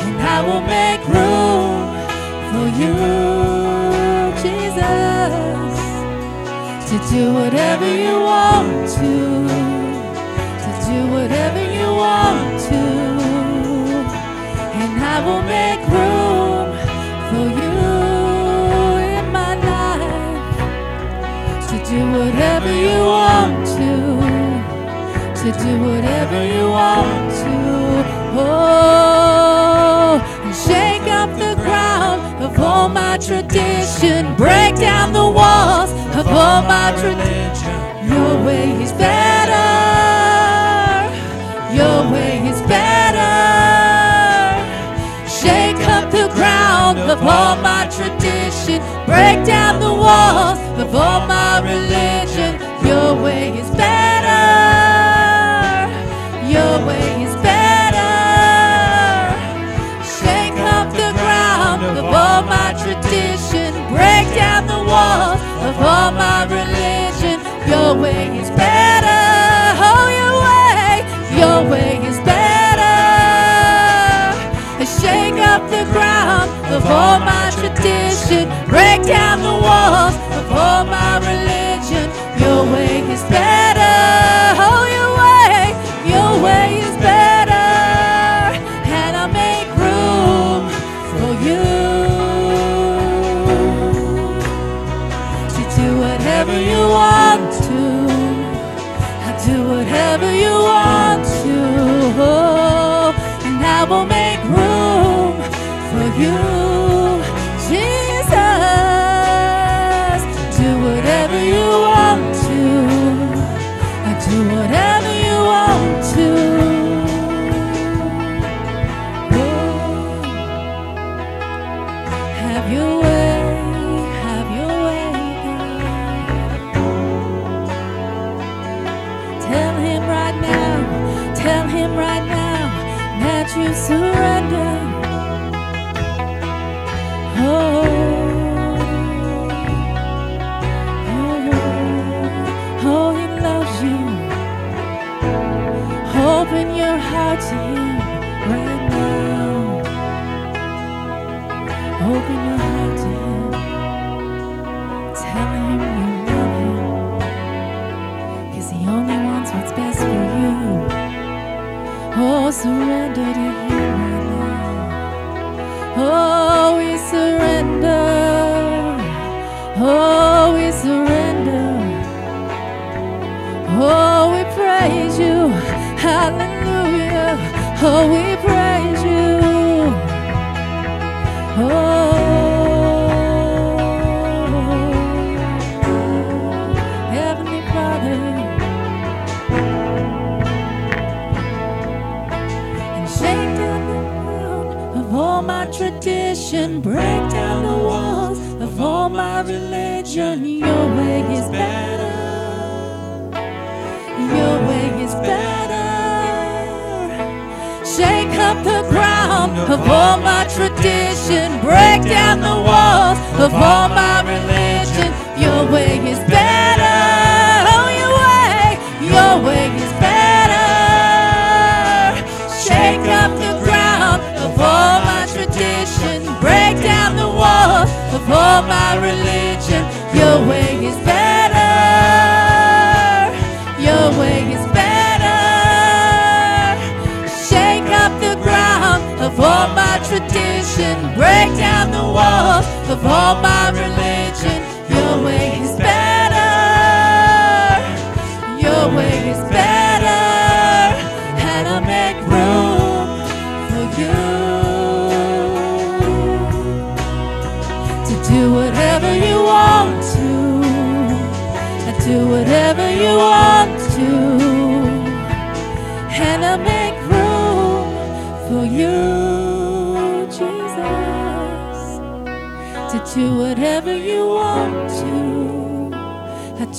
And I will make room for you, Jesus, to do whatever you want to, to do whatever you want to, and I will make do whatever you want to to do whatever you want to. Oh, and shake up the ground of all my tradition, break down the walls of all my tradition. Your way is better. Your way is better. Shake up the ground of all my tradition, break down the walls of all my religion. Your way is better. Your way is better. Shake up the ground of all my tradition, break down the walls of all my religion. Your way is better. Oh, your way, your way is better. Shake up the ground of all my tradition, break down the walls of all my religion. Your way is better. Oh, your way, your way is better. And I make room for you to do whatever you want to. I do whatever you want to. And I will make room for you. Your way is better. Your way is better. Shake up the ground of all my tradition. Break down the walls of all my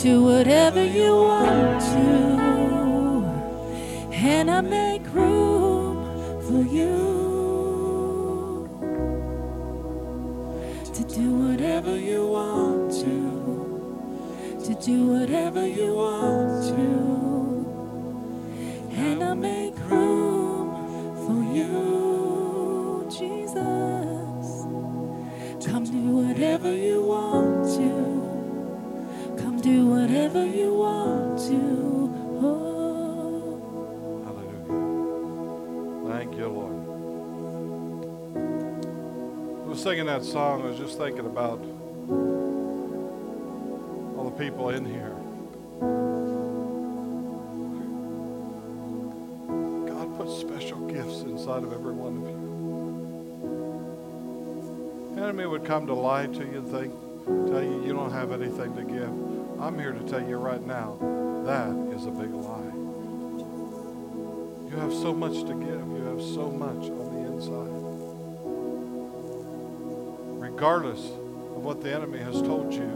do whatever you want to. And I make room for you. To do whatever you want to. To do whatever you want singing that song. I was just thinking about all the people in here. God put special gifts inside of every one of you. Enemy would come to lie to you and think, tell you you don't have anything to give. I'm here to tell you right now, that is a big lie. You have so much to give. You have so much on the inside. Regardless of what the enemy has told you,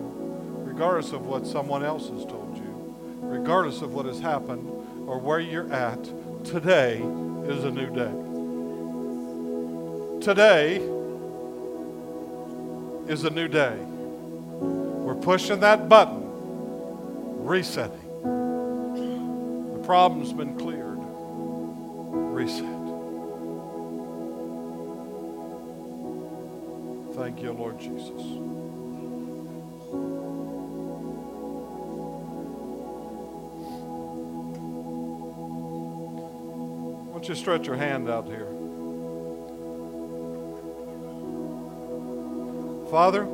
regardless of what someone else has told you, regardless of what has happened or where you're at, today is a new day. Today is a new day. We're pushing that button, resetting. The problem's been cleared. Reset. Thank you, Lord Jesus. Why don't you stretch your hand out here? Father,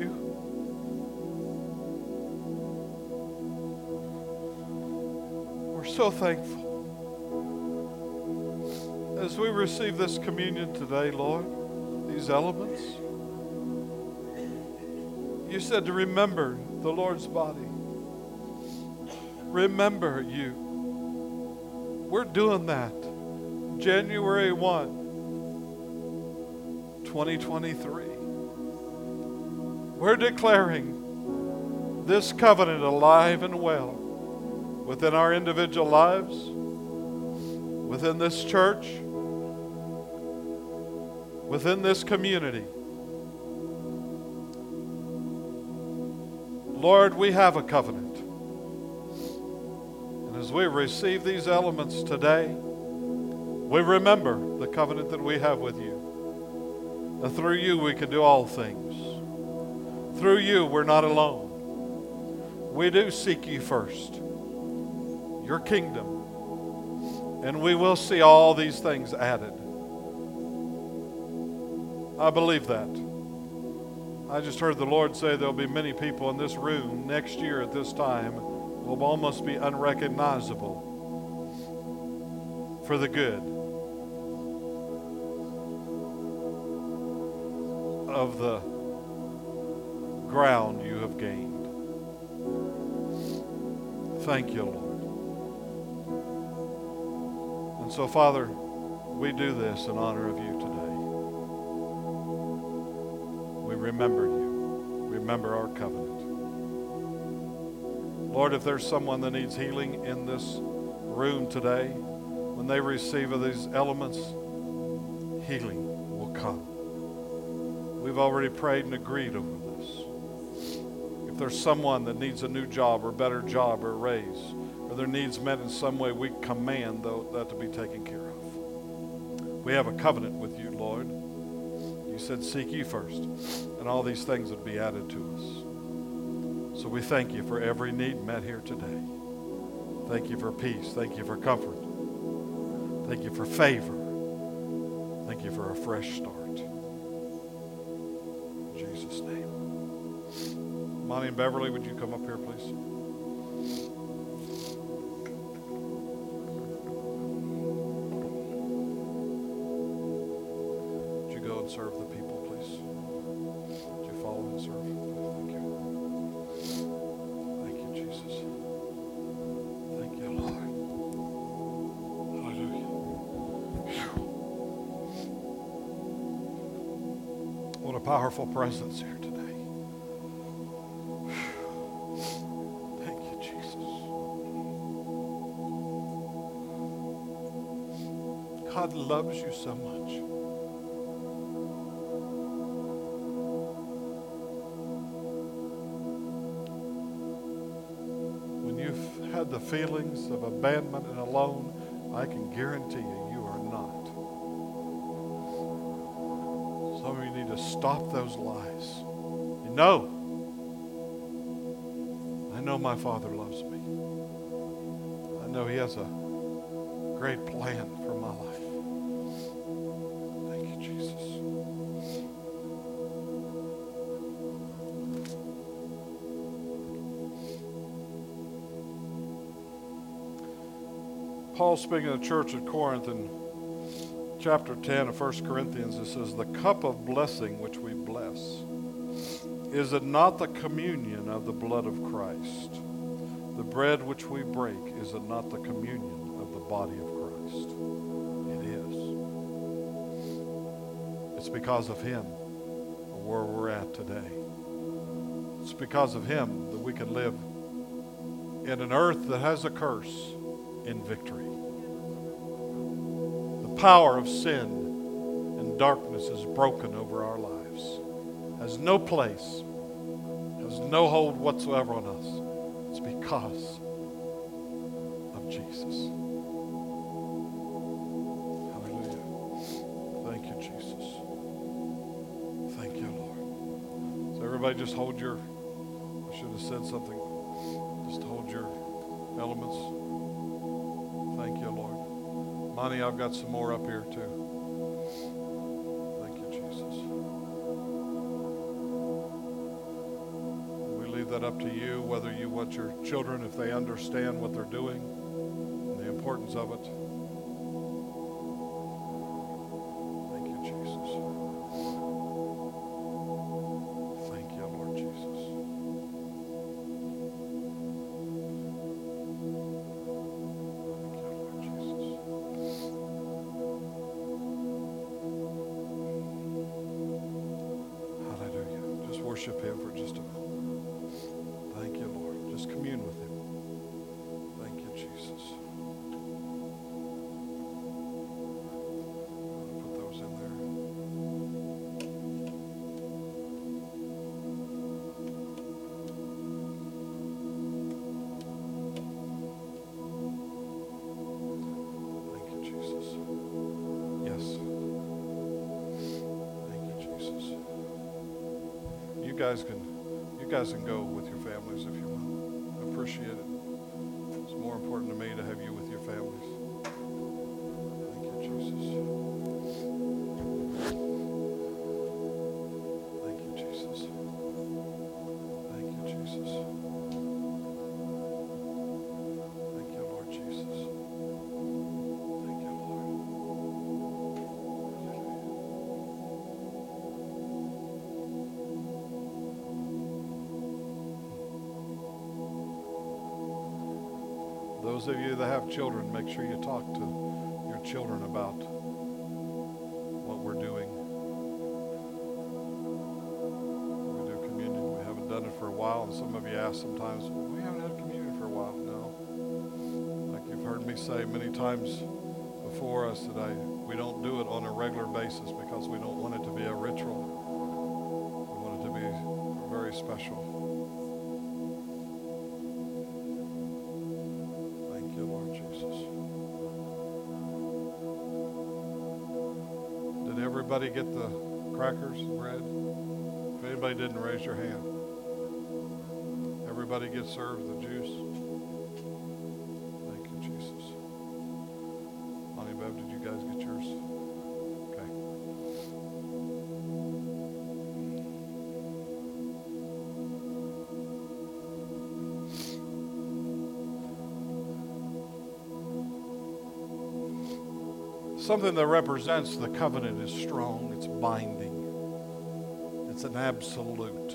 you. We're so thankful. As we receive this communion today, Lord, these elements, you said to remember the Lord's body. Remember you. We're doing that. January 1, 2023. We're declaring this covenant alive and well within our individual lives, within this church, within this community. Lord, we have a covenant. And as we receive these elements today, we remember the covenant that we have with you. And through you, we can do all things. Through you, we're not alone. We do seek you first, your kingdom, and we will see all these things added. I believe that. I just heard the Lord say there'll be many people in this room next year at this time will almost be unrecognizable for the good of the ground you have gained. Thank you, Lord. And so, Father, we do this in honor of you today. We remember you, remember our covenant. Lord, if there's someone that needs healing in this room today, when they receive of these elements, healing will come. We've already prayed and agreed over this. There's someone that needs a new job or better job or raise, or their needs met in some way, we command that to be taken care of. We have a covenant with you, Lord. You said, Seek ye first, and all these things would be added to us. So we thank you for every need met here today. Thank you for peace. Thank you for comfort. Thank you for favor. Thank you for a fresh start. Monty and Beverly, would you come up here, please? Would you go and serve the people, please? Would you follow and serve? Thank you. Thank you, Jesus. Thank you, Lord. Hallelujah. What a powerful presence here loves you so much. When you've had the feelings of abandonment and alone, I can guarantee you, you are not. Some of you need to stop those lies. You know, I know my Father loves me. I know He has a great plan Paul speaking to the church at Corinth in chapter 10 of 1 Corinthians, it says, The cup of blessing which we bless, is it not the communion of the blood of Christ? The bread which we break, is it not the communion of the body of Christ? It is. It's because of Him where we're at today. It's because of Him that we can live in an earth that has a curse in victory. Power of sin and darkness is broken over our lives, has no place, has no hold whatsoever on us. It's because of Jesus. Hallelujah. Thank you, Jesus. Thank you, Lord. So, everybody, just hold your, I should have said something. I've got some more up here too. Thank you, Jesus. We leave that up to you, whether you want your children, if they understand what they're doing, and the importance of it. Worship Him for just a moment. Guys can you guys can go with Those of you that have children, make sure you talk to your children about what we're doing. We do communion. We haven't done it for a while, and some of you ask sometimes, well, we haven't had communion for a while. No. Like you've heard me say many times before us that I, we don't do it on a regular basis because we don't want it to be a ritual. We want it to be very special. Everybody get the crackers, bread? If anybody didn't, raise your hand. Everybody get served the juice? Something that represents the covenant is strong, it's binding, it's an absolute.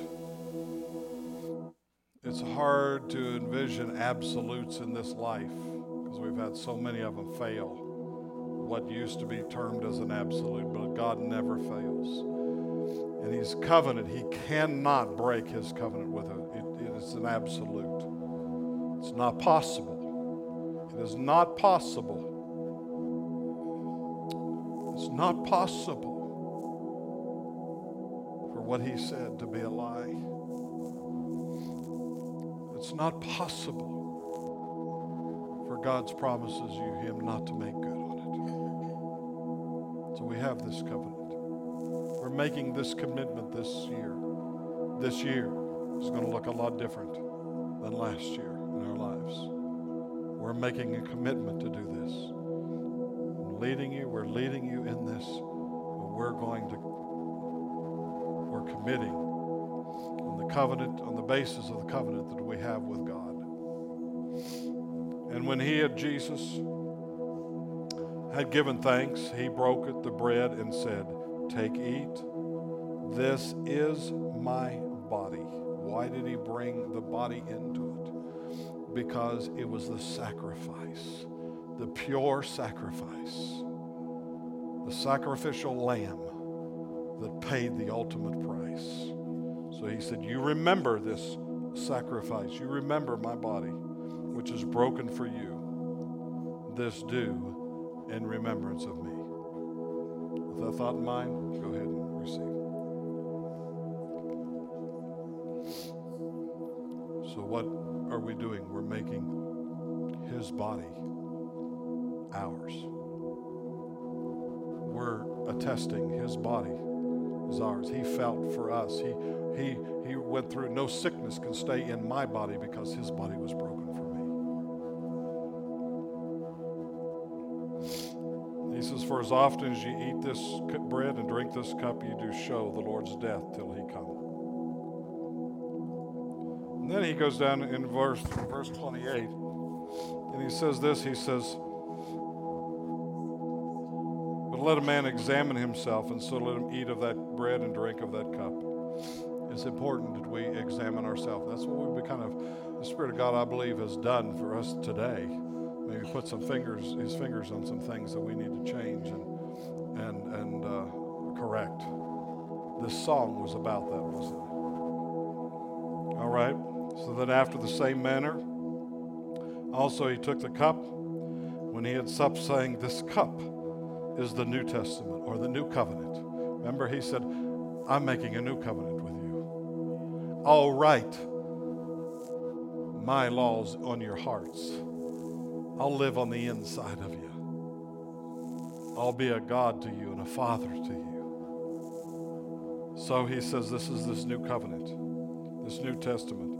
It's hard to envision absolutes in this life because we've had so many of them fail. What used to be termed as an absolute, but God never fails. And His covenant, He cannot break His covenant with it. it, it is an absolute. It's not possible. It is not possible. Not possible for what He said to be a lie. It's not possible for God's promises you Him not to make good on it. So we have this covenant. We're making this commitment this year. This year is going to look a lot different than last year in our lives. We're making a commitment to do this. Leading you, we're leading you in this. We're going to, we're committing on the covenant, on the basis of the covenant that we have with God. And when he had Jesus had given thanks, he broke it, the bread, and said, Take, eat. This is my body. Why did he bring the body into it? Because it was the sacrifice, the pure sacrifice, the sacrificial lamb that paid the ultimate price. So he said, You remember this sacrifice. You remember my body, which is broken for you. This do in remembrance of me. With that thought in mind, go ahead and receive. So, what are we doing? We're making his body ours. We're attesting his body is ours. He felt for us. He, he, he went through, no sickness can stay in my body because his body was broken for me. He says, For as often as you eat this bread and drink this cup, you do show the Lord's death till he come. And then he goes down in verse, verse 28, and he says this He says, let a man examine himself, and so let him eat of that bread and drink of that cup. It's important that we examine ourselves. That's what we kind of, the Spirit of God, I believe, has done for us today. Maybe put some fingers, his fingers on some things that we need to change and and and uh, correct. This song was about that, wasn't it? All right. So then, after the same manner, also he took the cup when he had supped, saying, "This cup." Is the New Testament or the New Covenant. Remember, he said, I'm making a new covenant with you. I'll write my laws on your hearts. I'll live on the inside of you. I'll be a God to you and a father to you. So he says, This is this new covenant, this New Testament.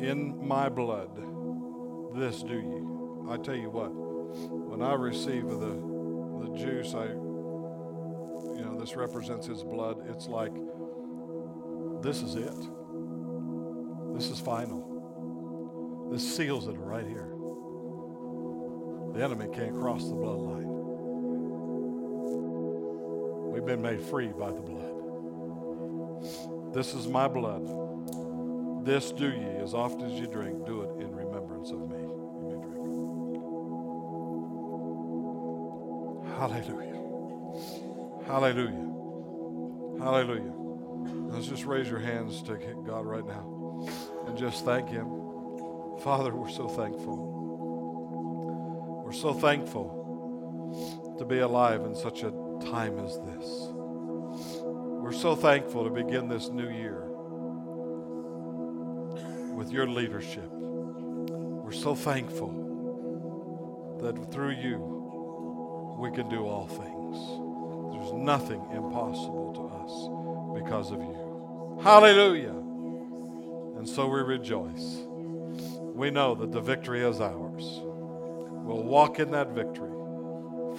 In my blood, this do ye. I tell you what, when I receive the the juice, I you know, this represents his blood. It's like this is it. This is final. This seals it right here. The enemy can't cross the bloodline. We've been made free by the blood. This is my blood. This do ye as often as you drink, do it in of me. You may drink. Hallelujah. Hallelujah. Hallelujah. Let's just raise your hands to God right now and just thank Him. Father, we're so thankful. We're so thankful to be alive in such a time as this. We're so thankful to begin this new year with your leadership. We're so thankful that through you we can do all things. There's nothing impossible to us because of you. Hallelujah. And so we rejoice. We know that the victory is ours. We'll walk in that victory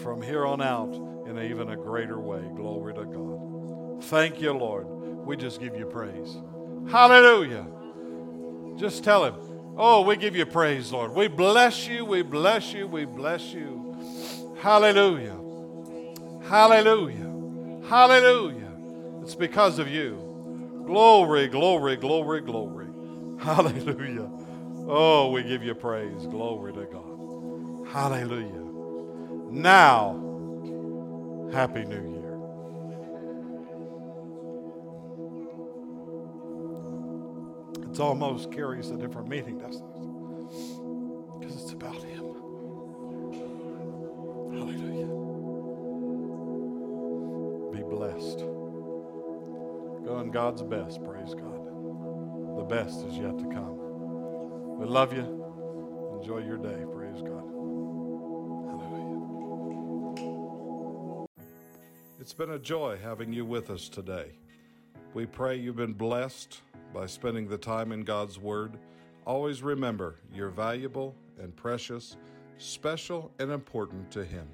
from here on out in even a greater way. Glory to God. Thank you, Lord. We just give you praise. Hallelujah. Just tell him, Oh, we give you praise, Lord. We bless you, we bless you, we bless you. Hallelujah. Hallelujah. Hallelujah. It's because of you. Glory, glory, glory, glory. [LAUGHS] Hallelujah. Oh, we give you praise. Glory to God. Hallelujah. Now, Happy New Year. It's almost carries a different meaning, doesn't it? Because it's about Him. Hallelujah. Be blessed. Go in God's best, praise God. The best is yet to come. We love you. Enjoy your day, praise God. Hallelujah. It's been a joy having you with us today. We pray you've been blessed by spending the time in God's Word. Always remember you're valuable and precious, special and important to Him.